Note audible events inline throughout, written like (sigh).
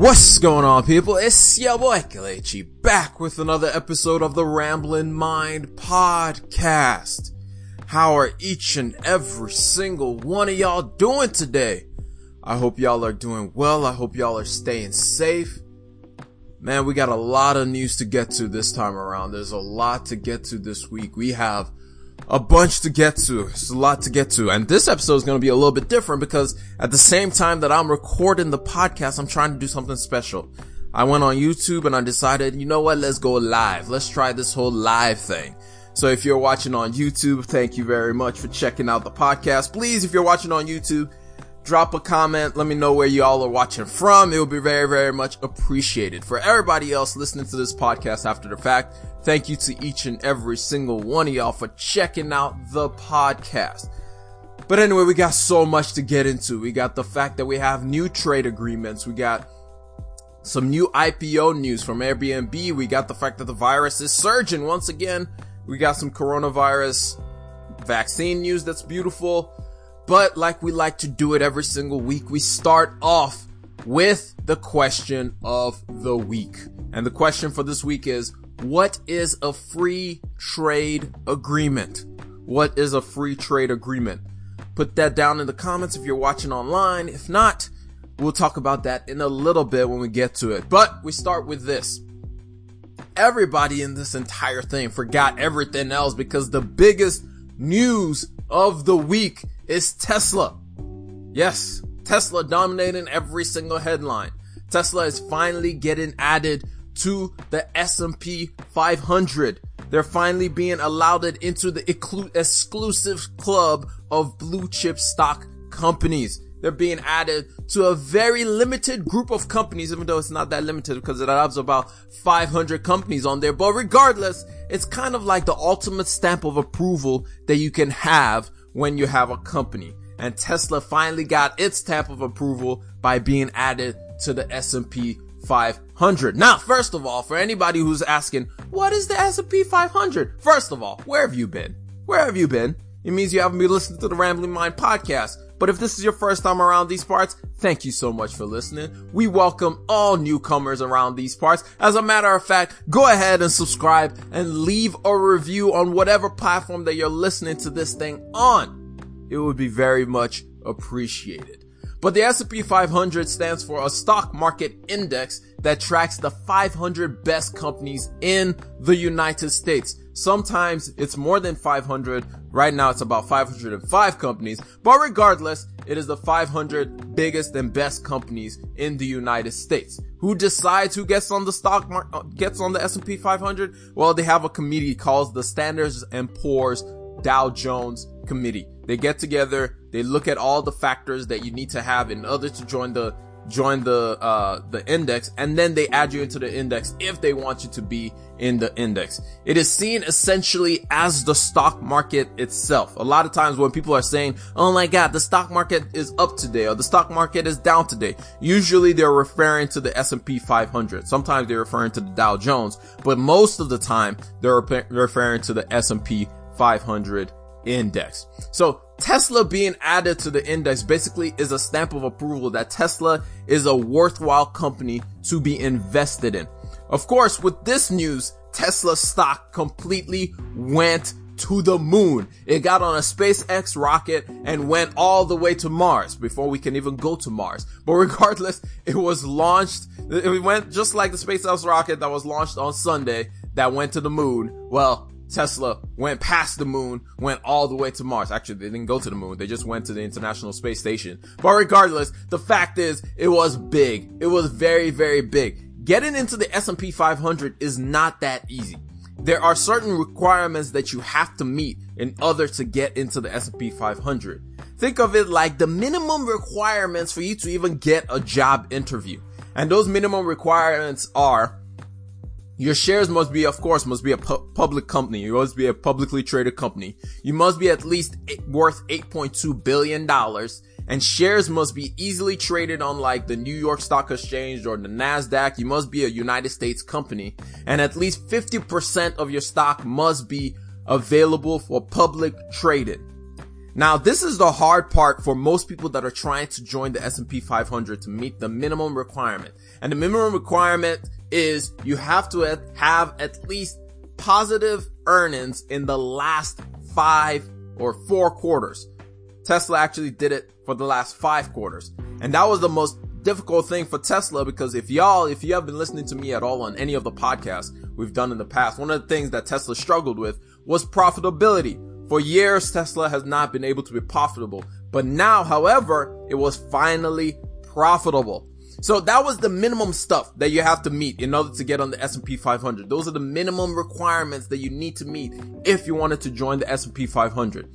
What's going on, people? It's your boy Kelechi back with another episode of the Ramblin' Mind podcast. How are each and every single one of y'all doing today? I hope y'all are doing well. I hope y'all are staying safe. Man, we got a lot of news to get to this time around. There's a lot to get to this week. We have a bunch to get to. It's a lot to get to. And this episode is going to be a little bit different because at the same time that I'm recording the podcast, I'm trying to do something special. I went on YouTube and I decided, you know what? Let's go live. Let's try this whole live thing. So if you're watching on YouTube, thank you very much for checking out the podcast. Please, if you're watching on YouTube, drop a comment. Let me know where y'all are watching from. It will be very, very much appreciated. For everybody else listening to this podcast after the fact, thank you to each and every single one of y'all for checking out the podcast. But anyway, we got so much to get into. We got the fact that we have new trade agreements. We got some new IPO news from Airbnb. We got the fact that the virus is surging once again. We got some coronavirus vaccine news that's beautiful. But like we like to do it every single week, we start off with the question of the week. And the question for this week is, what is a free trade agreement? What is a free trade agreement? Put that down in the comments if you're watching online. If not, we'll talk about that in a little bit when we get to it. But we start with this. Everybody in this entire thing forgot everything else because the biggest news of the week is Tesla. Yes, Tesla dominating every single headline. Tesla is finally getting added to the S&P 500. They're finally being allowed into the exclusive club of blue chip stock companies. They're being added to a very limited group of companies, even though it's not that limited because it has about 500 companies on there. But regardless, it's kind of like the ultimate stamp of approval that you can have when you have a company. And Tesla finally got its stamp of approval by being added to the S&P 500. Now, first of all, for anybody who's asking, what is the S&P 500? First of all, where have you been? Where have you been? It means you haven't been listening to the Rambling Mind podcast. But if this is your first time around these parts, thank you so much for listening. We welcome all newcomers around these parts. As a matter of fact, go ahead and subscribe and leave a review on whatever platform that you're listening to this thing on. It would be very much appreciated. But the S&P 500 stands for a stock market index that tracks the 500 best companies in the United States. Sometimes it's more than 500. Right now it's about 505 companies. But regardless, it is the 500 biggest and best companies in the United States. Who decides who gets on the stock market, uh, gets on the S&P 500? Well, they have a committee called the Standards and Poor's Dow Jones Committee. They get together, they look at all the factors that you need to have in order to join the join the uh the index and then they add you into the index if they want you to be in the index. It is seen essentially as the stock market itself. A lot of times when people are saying, "Oh my god, the stock market is up today or the stock market is down today." Usually they're referring to the S&P 500. Sometimes they're referring to the Dow Jones, but most of the time they're referring to the S&P 500 index. So Tesla being added to the index basically is a stamp of approval that Tesla is a worthwhile company to be invested in. Of course, with this news, Tesla stock completely went to the moon. It got on a SpaceX rocket and went all the way to Mars before we can even go to Mars. But regardless, it was launched. It went just like the SpaceX rocket that was launched on Sunday that went to the moon. Well, Tesla went past the moon, went all the way to Mars. Actually, they didn't go to the moon. They just went to the International Space Station. But regardless, the fact is, it was big. It was very, very big. Getting into the S&P 500 is not that easy. There are certain requirements that you have to meet in order to get into the S&P 500. Think of it like the minimum requirements for you to even get a job interview. And those minimum requirements are your shares must be, of course, must be a pu- public company. You must be a publicly traded company. You must be at least eight, worth $8.2 billion and shares must be easily traded on like the New York Stock Exchange or the NASDAQ. You must be a United States company and at least 50% of your stock must be available for public trading. Now, this is the hard part for most people that are trying to join the S&P 500 to meet the minimum requirement. And the minimum requirement is you have to have at least positive earnings in the last five or four quarters. Tesla actually did it for the last five quarters. And that was the most difficult thing for Tesla because if y'all, if you have been listening to me at all on any of the podcasts we've done in the past, one of the things that Tesla struggled with was profitability. For years, Tesla has not been able to be profitable, but now, however, it was finally profitable. So that was the minimum stuff that you have to meet in order to get on the S&P 500. Those are the minimum requirements that you need to meet if you wanted to join the S&P 500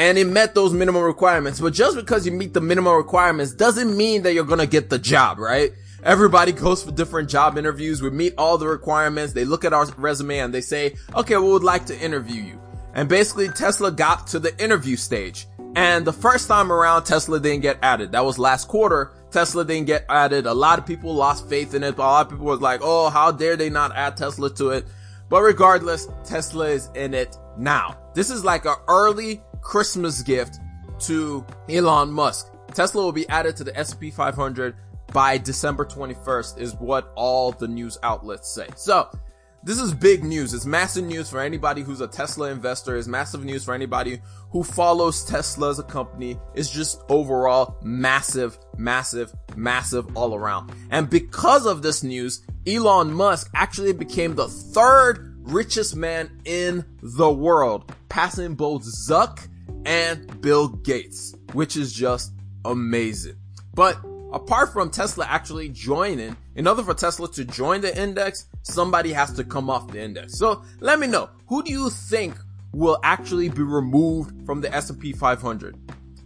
and it met those minimum requirements. But just because you meet the minimum requirements doesn't mean that you're gonna get the job, right? Everybody (laughs) goes for different job interviews. We meet all the requirements. They look at our resume and they say, okay, we would like to interview you. And basically Tesla got to the interview stage. And the first time around, Tesla didn't get added. That was last quarter. Tesla didn't get added. A lot of people lost faith in it. A lot of people was like, oh, how dare they not add Tesla to it? But regardless, Tesla is in it now. This is like an early Christmas gift to Elon Musk. Tesla will be added to the S&P 500 by December 21st is what all the news outlets say. So, this is big news. It's massive news for anybody who's a Tesla investor. It's massive news for anybody who follows Tesla as a company. It's just overall massive, massive, massive all around. And because of this news, Elon Musk actually became the third richest man in the world, passing both Zuck and Bill Gates, which is just amazing. But apart from Tesla actually joining, in order for Tesla to join the index, somebody has to come off the index. So let me know, who do you think will actually be removed from the S&P 500?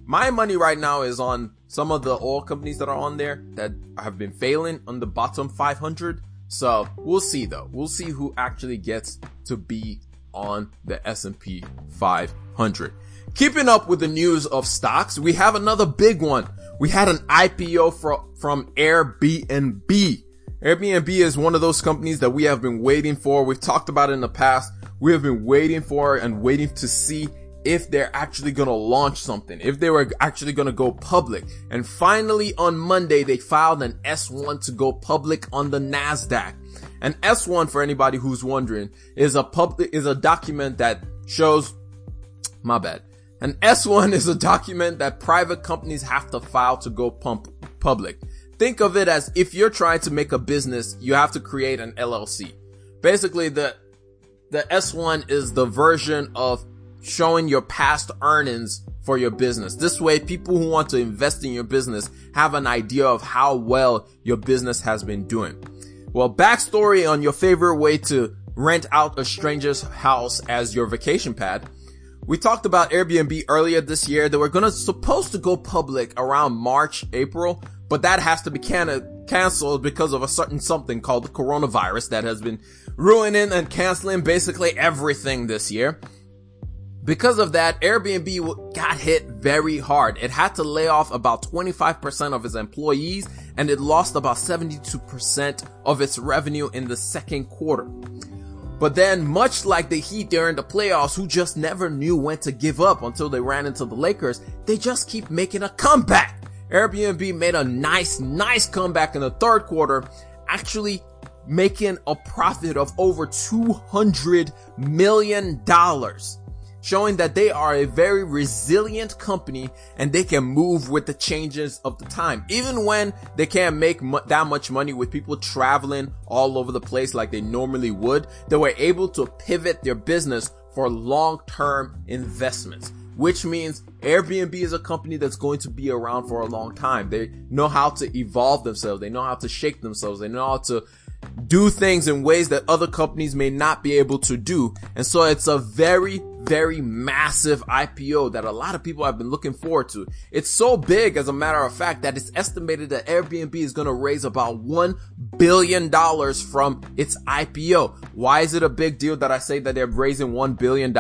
My money right now is on some of the oil companies that are on there that have been failing on the bottom 500. So we'll see though. We'll see who actually gets to be on the S&P 500. Keeping up with the news of stocks, we have another big one. We had an IPO from, from Airbnb. Airbnb is one of those companies that we have been waiting for. We've talked about it in the past. We have been waiting for and waiting to see if they're actually going to launch something, if they were actually going to go public. And finally on Monday, they filed an S1 to go public on the NASDAQ. An S1 for anybody who's wondering is a public, is a document that shows, my bad, an S1 is a document that private companies have to file to go pump public. Think of it as if you're trying to make a business, you have to create an LLC. Basically, the, the S1 is the version of showing your past earnings for your business. This way, people who want to invest in your business have an idea of how well your business has been doing. Well, backstory on your favorite way to rent out a stranger's house as your vacation pad. We talked about Airbnb earlier this year. They were gonna supposed to go public around March, April, but that has to be can- canceled because of a certain something called the coronavirus that has been ruining and canceling basically everything this year. Because of that, Airbnb got hit very hard. It had to lay off about 25% of its employees and it lost about 72% of its revenue in the second quarter. But then, much like the Heat during the playoffs, who just never knew when to give up until they ran into the Lakers, they just keep making a comeback. Airbnb made a nice, nice comeback in the third quarter, actually making a profit of over $200 million showing that they are a very resilient company and they can move with the changes of the time. Even when they can't make mu- that much money with people traveling all over the place like they normally would, they were able to pivot their business for long-term investments. Which means Airbnb is a company that's going to be around for a long time. They know how to evolve themselves. They know how to shake themselves. They know how to do things in ways that other companies may not be able to do. And so it's a very, very massive IPO that a lot of people have been looking forward to. It's so big, as a matter of fact, that it's estimated that Airbnb is going to raise about $1 billion from its IPO. Why is it a big deal that I say that they're raising $1 billion?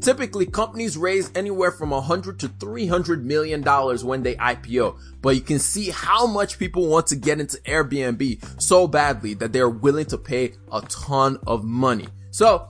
Typically, companies raise anywhere from 100 to 300 million dollars when they IPO. But you can see how much people want to get into Airbnb so badly that they're willing to pay a ton of money. So,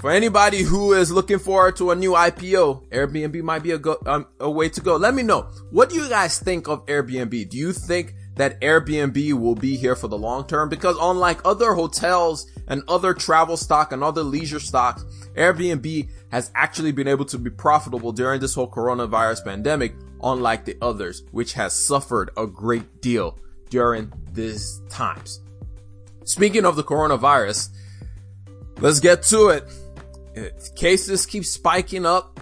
For anybody who is looking forward to a new IPO, Airbnb might be a go, um, a way to go. Let me know. What do you guys think of Airbnb? Do you think that Airbnb will be here for the long term? Because unlike other hotels and other travel stock and other leisure stocks, Airbnb has actually been able to be profitable during this whole coronavirus pandemic, unlike the others, which has suffered a great deal during these times. Speaking of the coronavirus, let's get to it. Cases keep spiking up.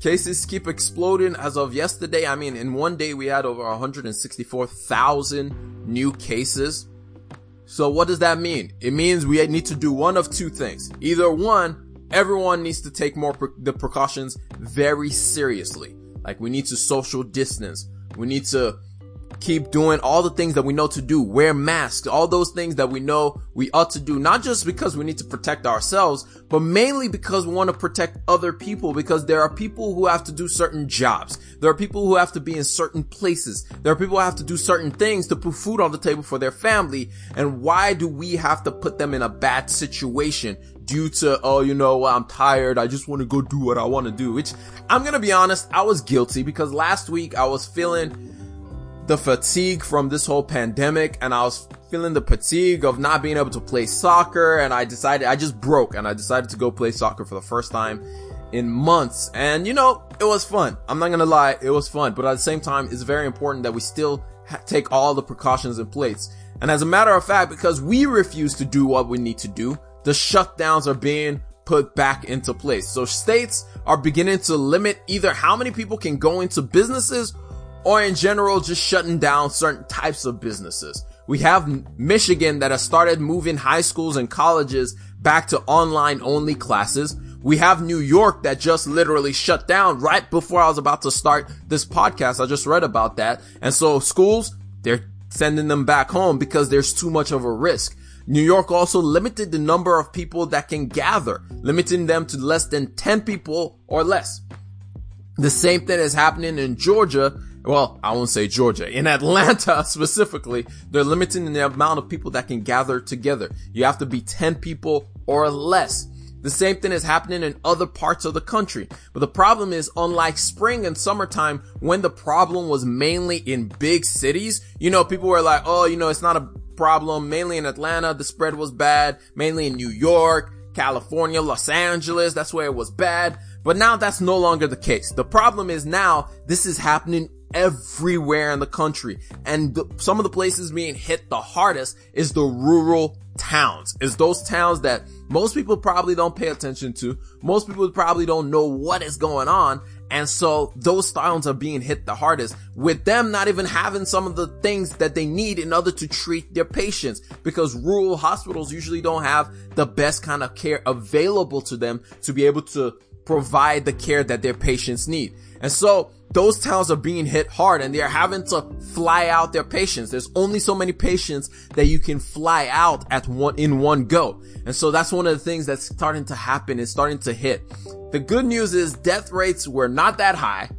Cases keep exploding as of yesterday. I mean, in one day we had over 164,000 new cases. So what does that mean? It means we need to do one of two things. Either one, everyone needs to take more pre- the precautions very seriously. Like we need to social distance. We need to keep doing all the things that we know to do, wear masks, all those things that we know we ought to do, not just because we need to protect ourselves, but mainly because we want to protect other people because there are people who have to do certain jobs. There are people who have to be in certain places. There are people who have to do certain things to put food on the table for their family. And why do we have to put them in a bad situation due to, oh, you know, I'm tired. I just want to go do what I want to do, which I'm going to be honest. I was guilty because last week I was feeling the fatigue from this whole pandemic and I was feeling the fatigue of not being able to play soccer and I decided, I just broke and I decided to go play soccer for the first time in months. And you know, it was fun. I'm not gonna lie, it was fun, but at the same time, it's very important that we still ha- take all the precautions in place. And as a matter of fact, because we refuse to do what we need to do, the shutdowns are being put back into place. So states are beginning to limit either how many people can go into businesses or in general just shutting down certain types of businesses. We have Michigan that has started moving high schools and colleges back to online only classes. We have New York that just literally shut down right before I was about to start this podcast. I just read about that. And so schools, they're sending them back home because there's too much of a risk. New York also limited the number of people that can gather, limiting them to less than 10 people or less. The same thing is happening in Georgia well, I won't say Georgia. In Atlanta (laughs) specifically, they're limiting the amount of people that can gather together. You have to be 10 people or less. The same thing is happening in other parts of the country. But the problem is, unlike spring and summertime, when the problem was mainly in big cities, you know, people were like, oh, you know, it's not a problem. Mainly in Atlanta, the spread was bad. Mainly in New York, California, Los Angeles, that's where it was bad. But now that's no longer the case. The problem is now this is happening everywhere in the country. And the, some of the places being hit the hardest is the rural towns. Is those towns that most people probably don't pay attention to. Most people probably don't know what is going on. And so those towns are being hit the hardest with them not even having some of the things that they need in order to treat their patients because rural hospitals usually don't have the best kind of care available to them to be able to provide the care that their patients need. And so those towns are being hit hard and they're having to fly out their patients. There's only so many patients that you can fly out at one, in one go. And so that's one of the things that's starting to happen is starting to hit. The good news is death rates were not that high,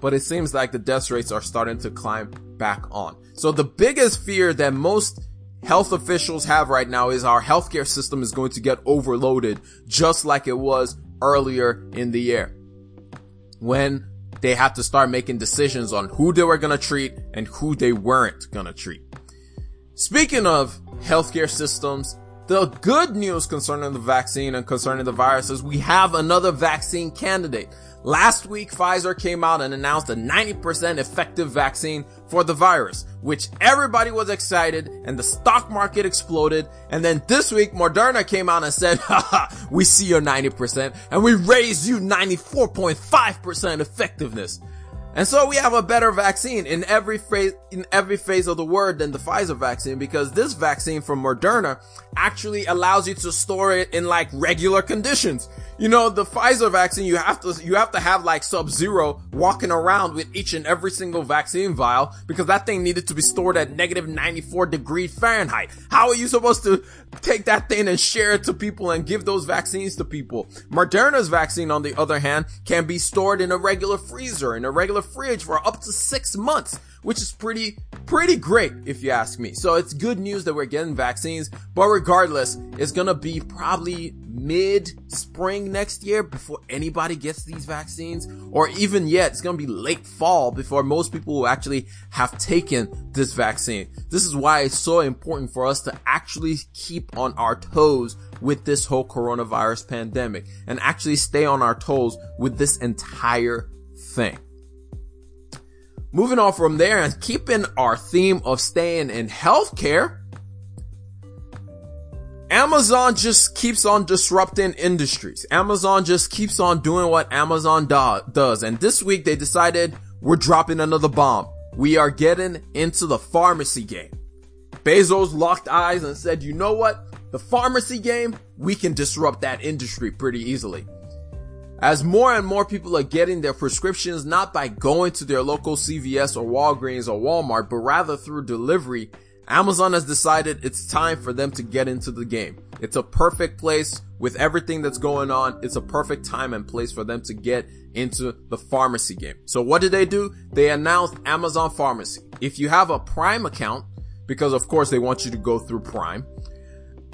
but it seems like the death rates are starting to climb back on. So the biggest fear that most health officials have right now is our healthcare system is going to get overloaded just like it was earlier in the year when they had to start making decisions on who they were to treat and who they weren't to treat. Speaking of healthcare systems, the good news concerning the vaccine and concerning the virus is we have another vaccine candidate. Last week, Pfizer came out and announced a 90% effective vaccine for the virus, which everybody was excited and the stock market exploded. And then this week, Moderna came out and said, (laughs) haha, we see your 90% and we raise you 94.5% effectiveness. And so we have a better vaccine in every phase, in every phase of the word than the Pfizer vaccine because this vaccine from Moderna actually allows you to store it in like regular conditions. You know, the Pfizer vaccine, you have to, you have to have like Sub-Zero walking around with each and every single vaccine vial because that thing needed to be stored at negative 94 degree Fahrenheit. How are you supposed to take that thing and share it to people and give those vaccines to people? Moderna's vaccine, on the other hand, can be stored in a regular freezer, in a regular fridge for up to six months, which is pretty pretty great if you ask me. So it's good news that we're getting vaccines, but regardless, it's gonna be probably mid spring next year before anybody gets these vaccines, or even yet, it's gonna be late fall before most people will actually have taken this vaccine. This is why it's so important for us to actually keep on our toes with this whole coronavirus pandemic and actually stay on our toes with this entire thing. Moving on from there and keeping our theme of staying in healthcare, Amazon just keeps on disrupting industries. Amazon just keeps on doing what Amazon do- does. And this week they decided we're dropping another bomb. We are getting into the pharmacy game. Bezos locked eyes and said, you know what? The pharmacy game, we can disrupt that industry pretty easily. As more and more people are getting their prescriptions not by going to their local CVS or Walgreens or Walmart, but rather through delivery, Amazon has decided it's time for them to get into the game. It's a perfect place with everything that's going on. It's a perfect time and place for them to get into the pharmacy game. So what did they do? They announced Amazon Pharmacy. If you have a Prime account, because of course they want you to go through Prime,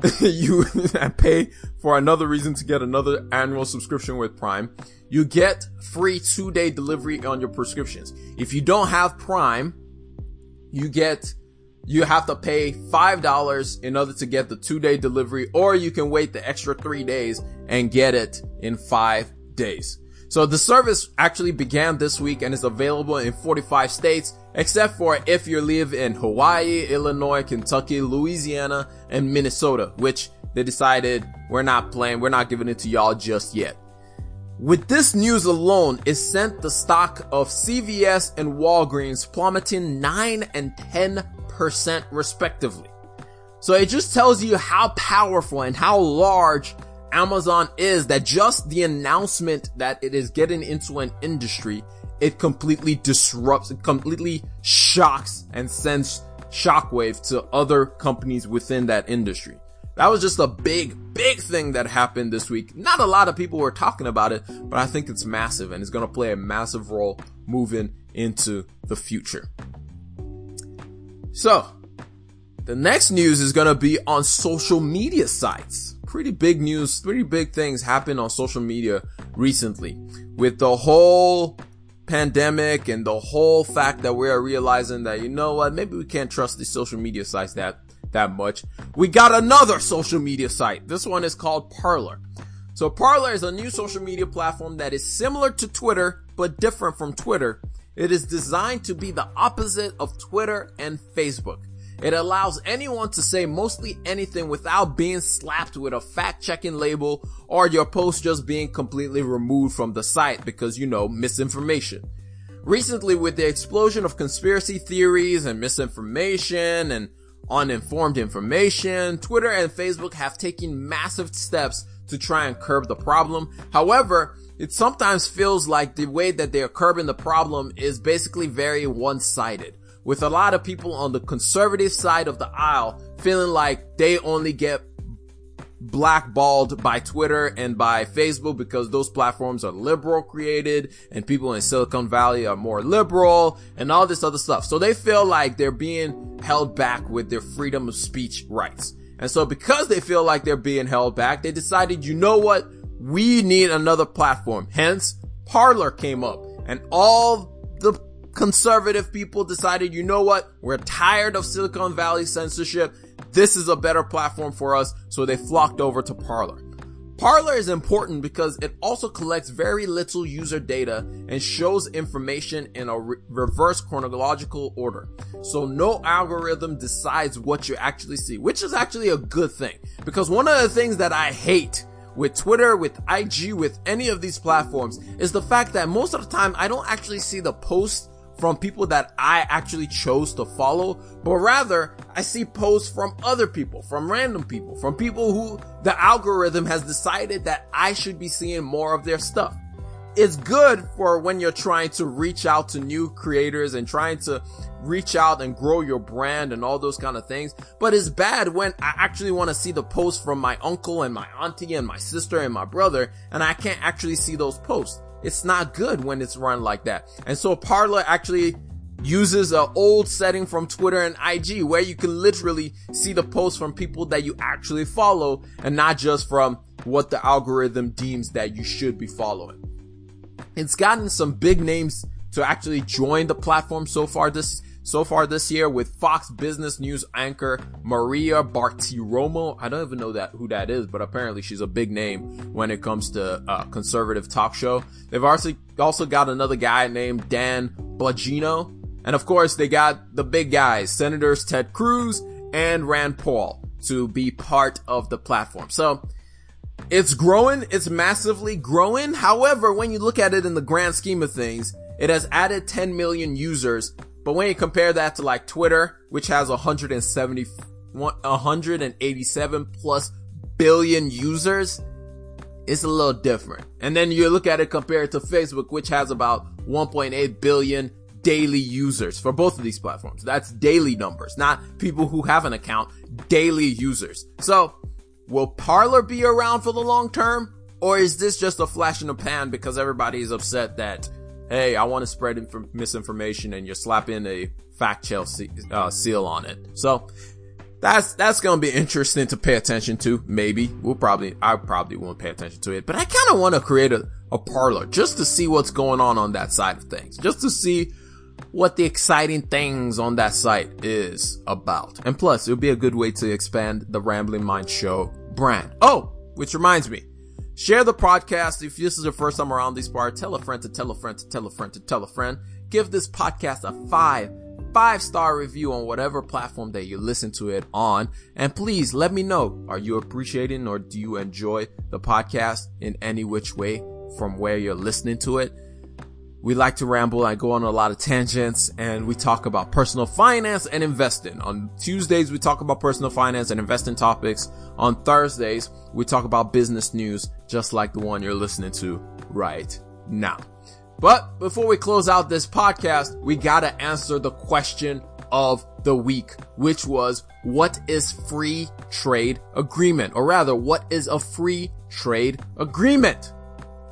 (laughs) you (laughs) pay for another reason to get another annual subscription with Prime. You get free two day delivery on your prescriptions. If you don't have Prime, you get, you have to pay $5 in order to get the two day delivery, or you can wait the extra three days and get it in five days. So the service actually began this week and is available in 45 states, except for if you live in Hawaii, Illinois, Kentucky, Louisiana, and Minnesota, which they decided we're not playing, we're not giving it to y'all just yet. With this news alone, it sent the stock of CVS and Walgreens plummeting 9 and 10% respectively. So it just tells you how powerful and how large Amazon is that just the announcement that it is getting into an industry, it completely disrupts, it completely shocks and sends shockwave to other companies within that industry. That was just a big, big thing that happened this week. Not a lot of people were talking about it, but I think it's massive and it's going to play a massive role moving into the future. So, the next news is going to be on social media sites pretty big news, pretty big things happened on social media recently with the whole pandemic and the whole fact that we are realizing that, you know what, maybe we can't trust these social media sites that, that much. We got another social media site. This one is called Parler. So Parler is a new social media platform that is similar to Twitter, but different from Twitter. It is designed to be the opposite of Twitter and Facebook. It allows anyone to say mostly anything without being slapped with a fact checking label or your post just being completely removed from the site because, you know, misinformation. Recently, with the explosion of conspiracy theories and misinformation and uninformed information, Twitter and Facebook have taken massive steps to try and curb the problem. However, it sometimes feels like the way that they are curbing the problem is basically very one-sided with a lot of people on the conservative side of the aisle feeling like they only get blackballed by Twitter and by Facebook because those platforms are liberal created and people in Silicon Valley are more liberal and all this other stuff. So they feel like they're being held back with their freedom of speech rights. And so because they feel like they're being held back, they decided, you know what? We need another platform. Hence, Parler came up and all conservative people decided, you know what? We're tired of Silicon Valley censorship. This is a better platform for us. So they flocked over to Parler. Parler is important because it also collects very little user data and shows information in a re- reverse chronological order. So no algorithm decides what you actually see, which is actually a good thing. Because one of the things that I hate with Twitter, with IG, with any of these platforms is the fact that most of the time I don't actually see the post from people that I actually chose to follow, but rather I see posts from other people, from random people, from people who the algorithm has decided that I should be seeing more of their stuff. It's good for when you're trying to reach out to new creators and trying to reach out and grow your brand and all those kind of things. But it's bad when I actually want to see the posts from my uncle and my auntie and my sister and my brother and I can't actually see those posts. It's not good when it's run like that. And so Parler actually uses an old setting from Twitter and IG where you can literally see the posts from people that you actually follow and not just from what the algorithm deems that you should be following. It's gotten some big names to actually join the platform so far this so far this year with Fox Business News anchor Maria Bartiromo. I don't even know that who that is, but apparently she's a big name when it comes to uh, conservative talk show. They've also also got another guy named Dan Bongino, and of course they got the big guys, Senators Ted Cruz and Rand Paul, to be part of the platform. So it's growing. It's massively growing. However, when you look at it in the grand scheme of things, it has added 10 million users. But when you compare that to like Twitter, which has 170, 187 plus billion users, it's a little different. And then you look at it compared to Facebook, which has about 1.8 billion daily users for both of these platforms. That's daily numbers, not people who have an account, daily users. So Will Parler be around for the long term? Or is this just a flash in the pan because everybody is upset that, hey, I want to spread inf- misinformation and you're slapping a fact check uh, seal on it. So that's, that's going to be interesting to pay attention to. Maybe we'll probably, I probably won't pay attention to it, but I kind of want to create a, a Parler just to see what's going on on that side of things, just to see what the exciting things on that site is about. And plus, it would be a good way to expand the Rambling Mind show brand. Oh, which reminds me, share the podcast. If this is your first time around these parts, tell a friend to tell a friend to tell a friend to tell a friend. Give this podcast a five, five star review on whatever platform that you listen to it on. And please let me know, are you appreciating or do you enjoy the podcast in any which way from where you're listening to it? We like to ramble. I go on a lot of tangents and we talk about personal finance and investing. On Tuesdays, we talk about personal finance and investing topics. On Thursdays, we talk about business news, just like the one you're listening to right now. But before we close out this podcast, we gotta answer the question of the week, which was, what is free trade agreement? Or rather, what is a free trade agreement?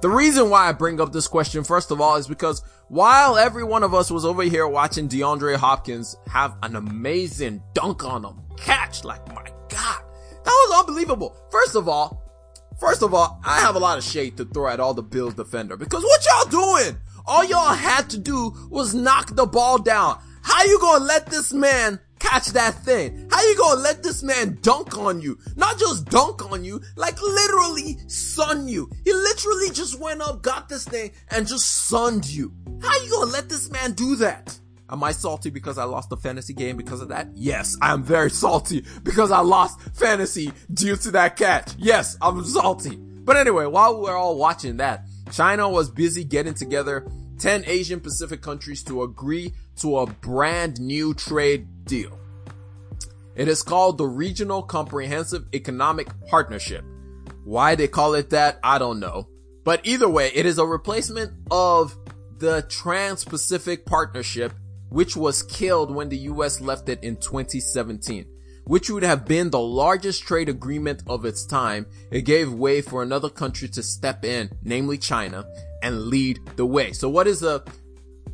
The reason why I bring up this question, first of all, is because while every one of us was over here watching DeAndre Hopkins have an amazing dunk on him, catch, like, my God, that was unbelievable. First of all, first of all, I have a lot of shade to throw at all the Bills defender because what y'all doing? All y'all had to do was knock the ball down. How you gonna let this man catch that thing. How you gonna let this man dunk on you? Not just dunk on you, like literally sun you. He literally just went up, got this thing, and just sunned you. How you gonna let this man do that? Am I salty because I lost the fantasy game because of that? Yes, I am very salty because I lost fantasy due to that catch. Yes, I'm salty. But anyway, while we're all watching that, China was busy getting together 10 Asian Pacific countries to agree to a brand new trade deal. It is called the Regional Comprehensive Economic Partnership. Why they call it that, I don't know. But either way, it is a replacement of the Trans-Pacific Partnership, which was killed when the US left it in 2017 which would have been the largest trade agreement of its time, it gave way for another country to step in, namely China, and lead the way. So what is the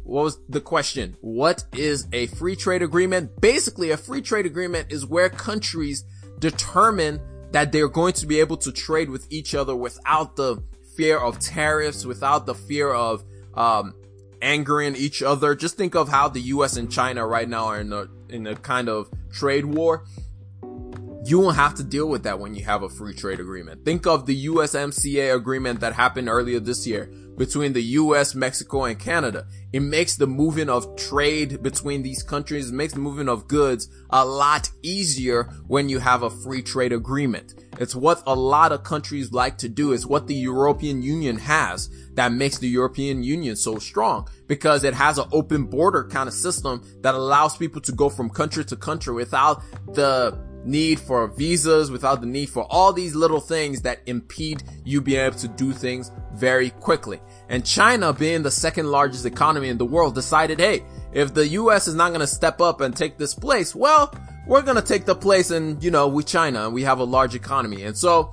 what was the question? What is a free trade agreement? Basically, a free trade agreement is where countries determine that they're going to be able to trade with each other without the fear of tariffs, without the fear of um, angering each other. Just think of how the U.S. and China right now are in a in a kind of trade war. You won't have to deal with that when you have a free trade agreement. Think of the USMCA agreement that happened earlier this year between the US, Mexico, and Canada. It makes the moving of trade between these countries, makes the moving of goods a lot easier when you have a free trade agreement. It's what a lot of countries like to do. It's what the European Union has that makes the European Union so strong because it has an open border kind of system that allows people to go from country to country without the need for visas, without the need for all these little things that impede you being able to do things very quickly. And China being the second largest economy in the world decided, hey, if the US is not going to step up and take this place, well, we're going to take the place and, you know, we China and we have a large economy. And so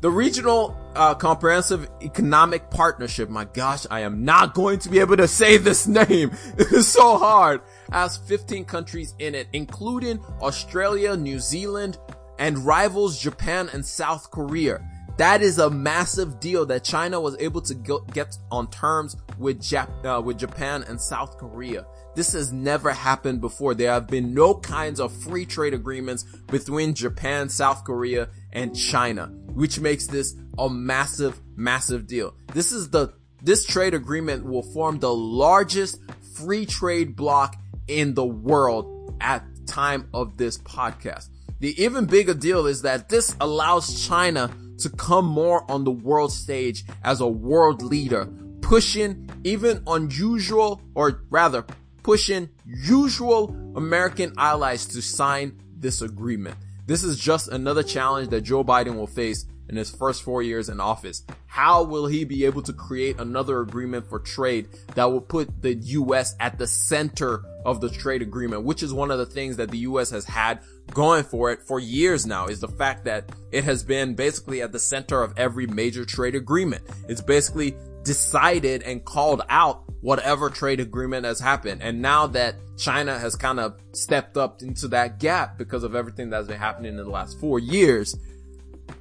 The regional uh, comprehensive economic partnership. My gosh, I am not going to be able to say this name. (laughs) It is so hard. Has 15 countries in it, including Australia, New Zealand, and rivals Japan and South Korea. That is a massive deal that China was able to get on terms with, Jap- uh, with Japan and South Korea. This has never happened before. There have been no kinds of free trade agreements between Japan, South Korea, and China, which makes this a massive, massive deal. This is the, this trade agreement will form the largest free trade bloc in the world at time of this podcast. The even bigger deal is that this allows China to come more on the world stage as a world leader, pushing even unusual, or rather pushing usual American allies to sign this agreement. This is just another challenge that Joe Biden will face in his first four years in office. How will he be able to create another agreement for trade that will put the US at the center of the trade agreement, which is one of the things that the US has had going for it for years now is the fact that it has been basically at the center of every major trade agreement. It's basically decided and called out whatever trade agreement has happened. And now that China has kind of stepped up into that gap because of everything that's been happening in the last four years,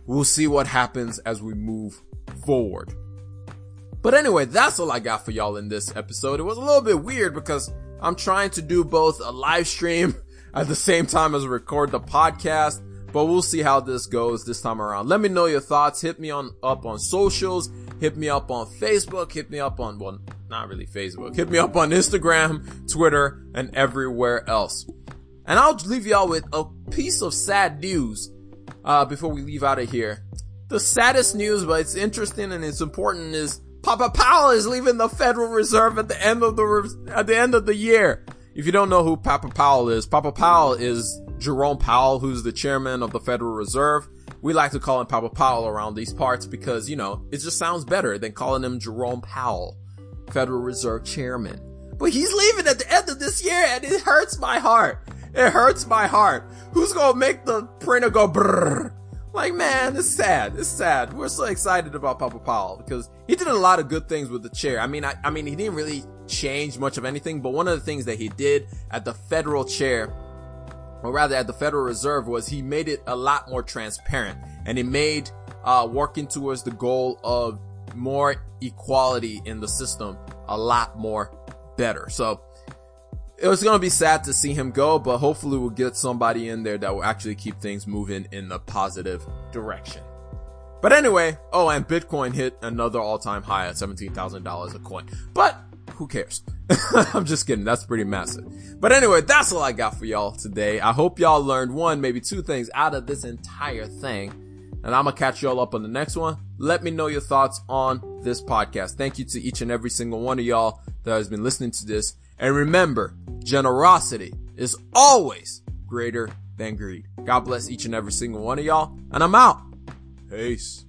we'll see what happens as we move forward. But anyway, that's all I got for y'all in this episode. It was a little bit weird because I'm trying to do both a live stream (laughs) at the same time as record the podcast, but we'll see how this goes this time around. Let me know your thoughts. Hit me on up on socials. Hit me up on Facebook. Hit me up on, well, not really Facebook. Hit me up on Instagram, Twitter, and everywhere else. And I'll leave y'all with a piece of sad news, uh, before we leave out of here. The saddest news, but it's interesting and it's important is Papa Powell is leaving the Federal Reserve at the end of the, at the end of the year. If you don't know who Papa Powell is, Papa Powell is Jerome Powell, who's the chairman of the Federal Reserve. We like to call him Papa Powell around these parts because, you know, it just sounds better than calling him Jerome Powell, Federal Reserve Chairman. But he's leaving at the end of this year and it hurts my heart. It hurts my heart. Who's gonna make the printer go brrr? Like, man, it's sad. It's sad. We're so excited about Papa Powell because he did a lot of good things with the chair. I mean, I, I mean, he didn't really change much of anything, but one of the things that he did at the federal chair or rather at the Federal Reserve was he made it a lot more transparent and he made uh, working towards the goal of more equality in the system a lot more better. So it was going to be sad to see him go, but hopefully we'll get somebody in there that will actually keep things moving in a positive direction. But anyway, oh, and Bitcoin hit another all time high at $17,000 a coin. But who cares? (laughs) I'm just kidding. That's pretty massive. But anyway, that's all I got for y'all today. I hope y'all learned one, maybe two things out of this entire thing. And I'm gonna catch y'all up on the next one. Let me know your thoughts on this podcast. Thank you to each and every single one of y'all that has been listening to this. And remember, generosity is always greater than greed. God bless each and every single one of y'all. And I'm out. Peace.